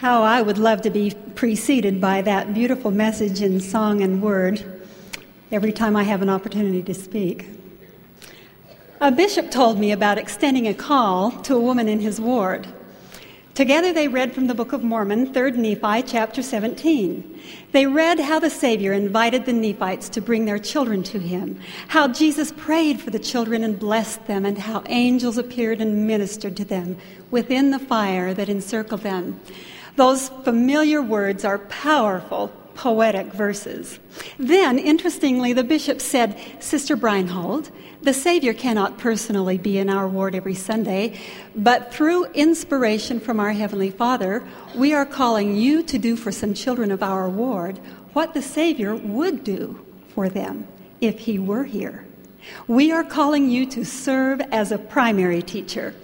How I would love to be preceded by that beautiful message in song and word every time I have an opportunity to speak. A bishop told me about extending a call to a woman in his ward. Together they read from the Book of Mormon, 3rd Nephi, chapter 17. They read how the Savior invited the Nephites to bring their children to him, how Jesus prayed for the children and blessed them, and how angels appeared and ministered to them within the fire that encircled them. Those familiar words are powerful, poetic verses. Then, interestingly, the bishop said, Sister Breinhold, the Savior cannot personally be in our ward every Sunday, but through inspiration from our Heavenly Father, we are calling you to do for some children of our ward what the Savior would do for them if He were here. We are calling you to serve as a primary teacher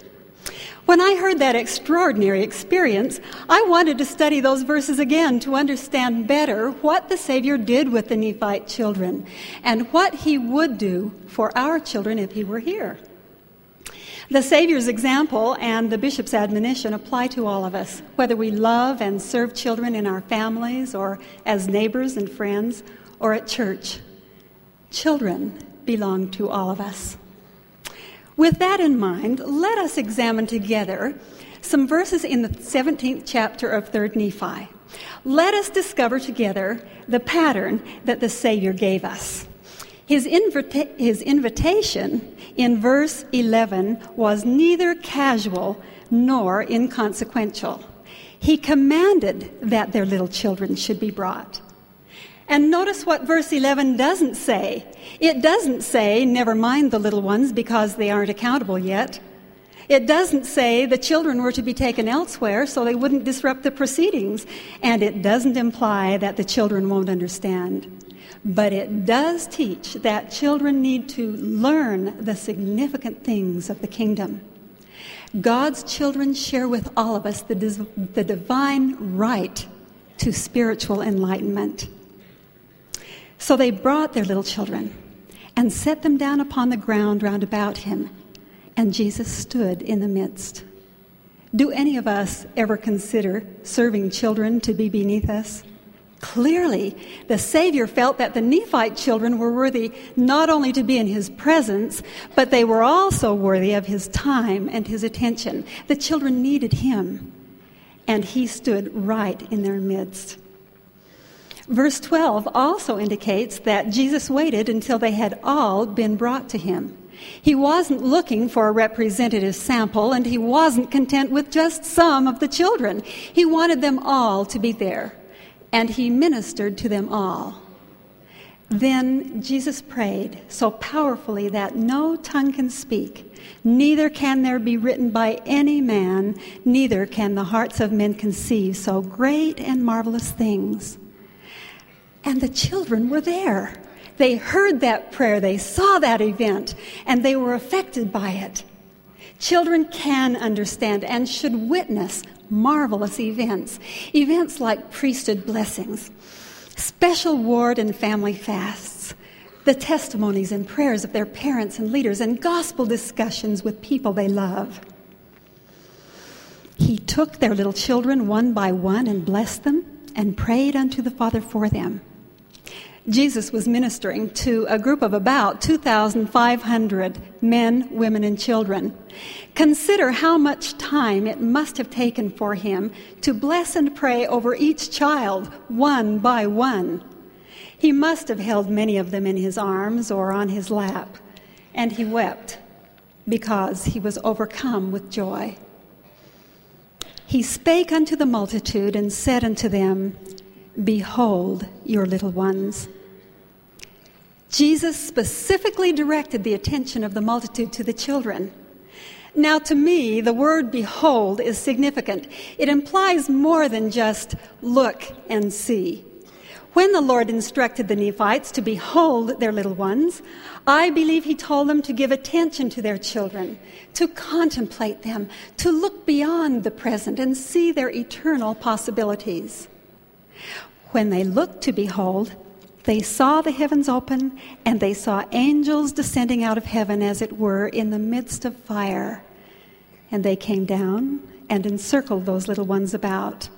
when I heard that extraordinary experience, I wanted to study those verses again to understand better what the Savior did with the Nephite children and what he would do for our children if he were here. The Savior's example and the bishop's admonition apply to all of us, whether we love and serve children in our families or as neighbors and friends or at church. Children belong to all of us. With that in mind, let us examine together some verses in the 17th chapter of 3rd Nephi. Let us discover together the pattern that the Savior gave us. His, invita- his invitation in verse 11 was neither casual nor inconsequential. He commanded that their little children should be brought. And notice what verse 11 doesn't say. It doesn't say, never mind the little ones because they aren't accountable yet. It doesn't say the children were to be taken elsewhere so they wouldn't disrupt the proceedings. And it doesn't imply that the children won't understand. But it does teach that children need to learn the significant things of the kingdom. God's children share with all of us the, the divine right to spiritual enlightenment. So they brought their little children and set them down upon the ground round about him, and Jesus stood in the midst. Do any of us ever consider serving children to be beneath us? Clearly, the Savior felt that the Nephite children were worthy not only to be in his presence, but they were also worthy of his time and his attention. The children needed him, and he stood right in their midst. Verse 12 also indicates that Jesus waited until they had all been brought to him. He wasn't looking for a representative sample, and he wasn't content with just some of the children. He wanted them all to be there, and he ministered to them all. Then Jesus prayed so powerfully that no tongue can speak, neither can there be written by any man, neither can the hearts of men conceive so great and marvelous things. And the children were there. They heard that prayer, they saw that event, and they were affected by it. Children can understand and should witness marvelous events, events like priesthood blessings, special ward and family fasts, the testimonies and prayers of their parents and leaders, and gospel discussions with people they love. He took their little children one by one and blessed them and prayed unto the Father for them. Jesus was ministering to a group of about 2,500 men, women, and children. Consider how much time it must have taken for him to bless and pray over each child, one by one. He must have held many of them in his arms or on his lap, and he wept because he was overcome with joy. He spake unto the multitude and said unto them, Behold your little ones. Jesus specifically directed the attention of the multitude to the children. Now, to me, the word behold is significant. It implies more than just look and see. When the Lord instructed the Nephites to behold their little ones, I believe he told them to give attention to their children, to contemplate them, to look beyond the present and see their eternal possibilities. When they looked to behold, they saw the heavens open, and they saw angels descending out of heaven, as it were, in the midst of fire. And they came down and encircled those little ones about,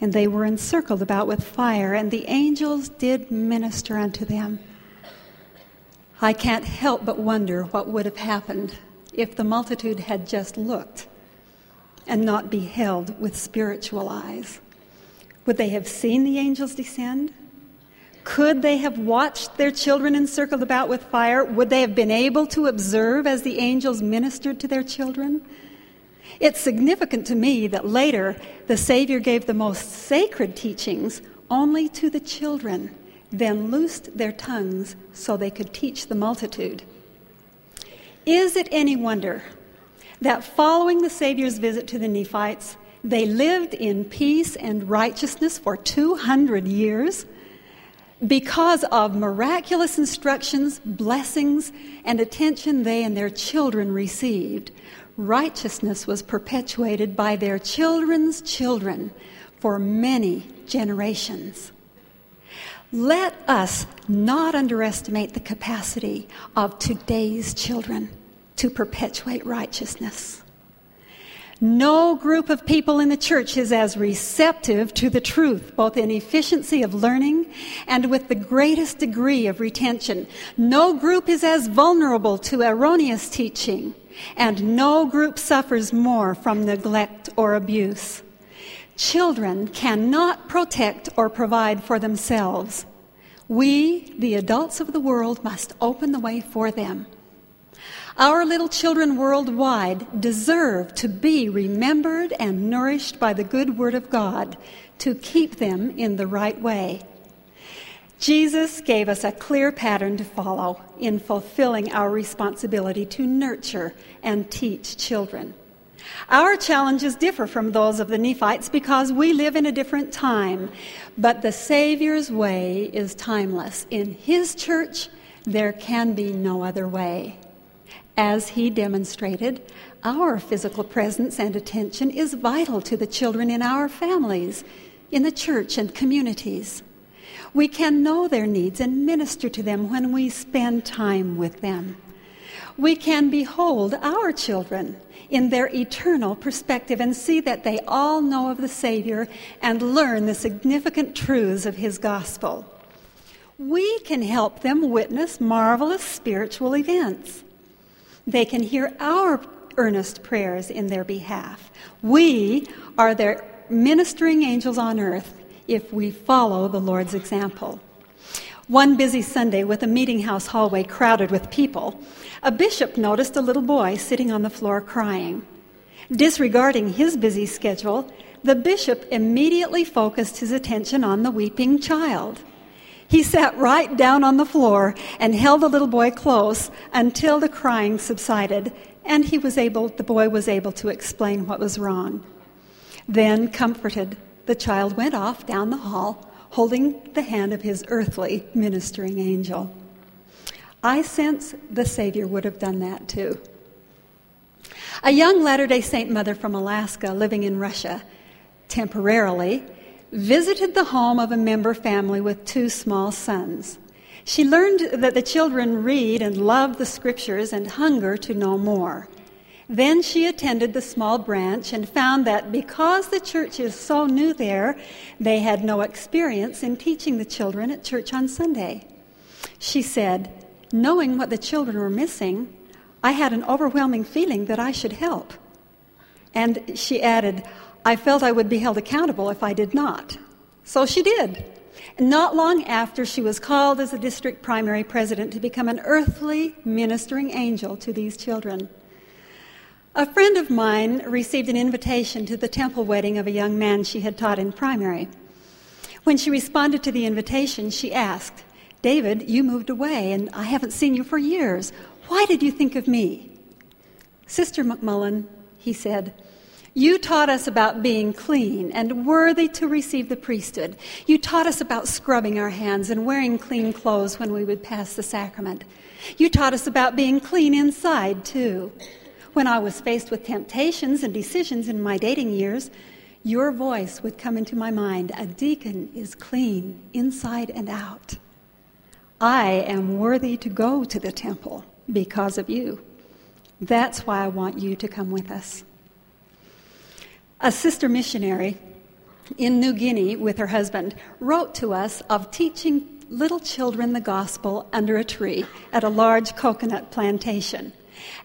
and they were encircled about with fire, and the angels did minister unto them. I can't help but wonder what would have happened if the multitude had just looked and not beheld with spiritual eyes. Would they have seen the angels descend? Could they have watched their children encircled about with fire? Would they have been able to observe as the angels ministered to their children? It's significant to me that later the Savior gave the most sacred teachings only to the children, then loosed their tongues so they could teach the multitude. Is it any wonder that following the Savior's visit to the Nephites, they lived in peace and righteousness for 200 years? Because of miraculous instructions, blessings, and attention they and their children received, righteousness was perpetuated by their children's children for many generations. Let us not underestimate the capacity of today's children to perpetuate righteousness. No group of people in the church is as receptive to the truth, both in efficiency of learning and with the greatest degree of retention. No group is as vulnerable to erroneous teaching and no group suffers more from neglect or abuse. Children cannot protect or provide for themselves. We, the adults of the world, must open the way for them. Our little children worldwide deserve to be remembered and nourished by the good Word of God to keep them in the right way. Jesus gave us a clear pattern to follow in fulfilling our responsibility to nurture and teach children. Our challenges differ from those of the Nephites because we live in a different time, but the Savior's way is timeless. In His church, there can be no other way. As He demonstrated, our physical presence and attention is vital to the children in our families, in the church and communities. We can know their needs and minister to them when we spend time with them. We can behold our children in their eternal perspective and see that they all know of the Savior and learn the significant truths of His gospel. We can help them witness marvelous spiritual events. They can hear our earnest prayers in their behalf. We are their ministering angels on earth if we follow the Lord's example. One busy Sunday, with a meeting house hallway crowded with people, a bishop noticed a little boy sitting on the floor crying. Disregarding his busy schedule, the bishop immediately focused his attention on the weeping child. He sat right down on the floor and held the little boy close until the crying subsided, and he was able, the boy was able to explain what was wrong. Then, comforted, the child went off down the hall, holding the hand of his earthly ministering angel. I sense the Savior would have done that too. A young Latter day Saint mother from Alaska living in Russia temporarily visited the home of a member family with two small sons. She learned that the children read and love the scriptures and hunger to know more. Then she attended the small branch and found that because the church is so new there, they had no experience in teaching the children at church on Sunday. She said, Knowing what the children were missing, I had an overwhelming feeling that I should help. And she added, I felt I would be held accountable if I did not. So she did. And Not long after, she was called as a district primary president to become an earthly ministering angel to these children. A friend of mine received an invitation to the temple wedding of a young man she had taught in primary. When she responded to the invitation, she asked, David, you moved away and I haven't seen you for years. Why did you think of me? Sister McMullen, he said, you taught us about being clean and worthy to receive the priesthood. You taught us about scrubbing our hands and wearing clean clothes when we would pass the sacrament. You taught us about being clean inside, too. When I was faced with temptations and decisions in my dating years, your voice would come into my mind A deacon is clean inside and out. I am worthy to go to the temple because of you. That's why I want you to come with us. A sister missionary in New Guinea with her husband wrote to us of teaching little children the gospel under a tree at a large coconut plantation.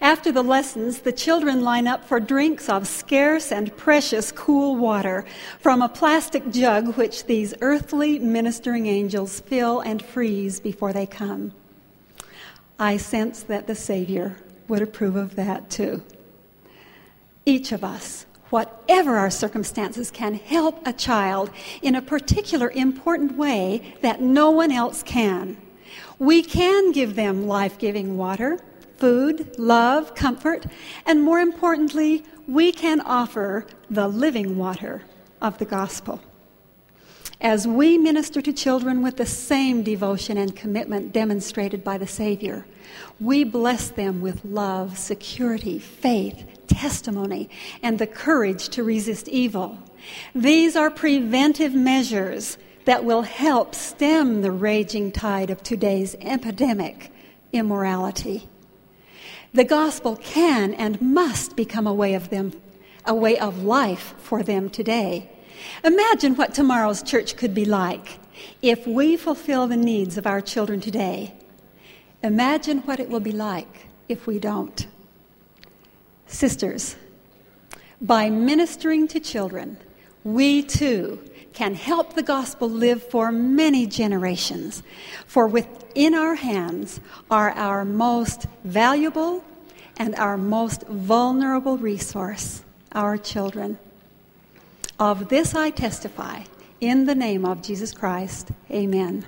After the lessons, the children line up for drinks of scarce and precious cool water from a plastic jug which these earthly ministering angels fill and freeze before they come. I sense that the Savior would approve of that too. Each of us, whatever our circumstances, can help a child in a particular important way that no one else can. We can give them life giving water food, love, comfort, and more importantly, we can offer the living water of the gospel. As we minister to children with the same devotion and commitment demonstrated by the Savior, we bless them with love, security, faith, testimony, and the courage to resist evil. These are preventive measures that will help stem the raging tide of today's epidemic immorality. The gospel can and must become a way of them, a way of life for them today. Imagine what tomorrow's church could be like if we fulfill the needs of our children today. Imagine what it will be like if we don't. Sisters, by ministering to children, we too can help the gospel live for many generations. For within our hands are our most valuable and our most vulnerable resource, our children. Of this I testify in the name of Jesus Christ. Amen.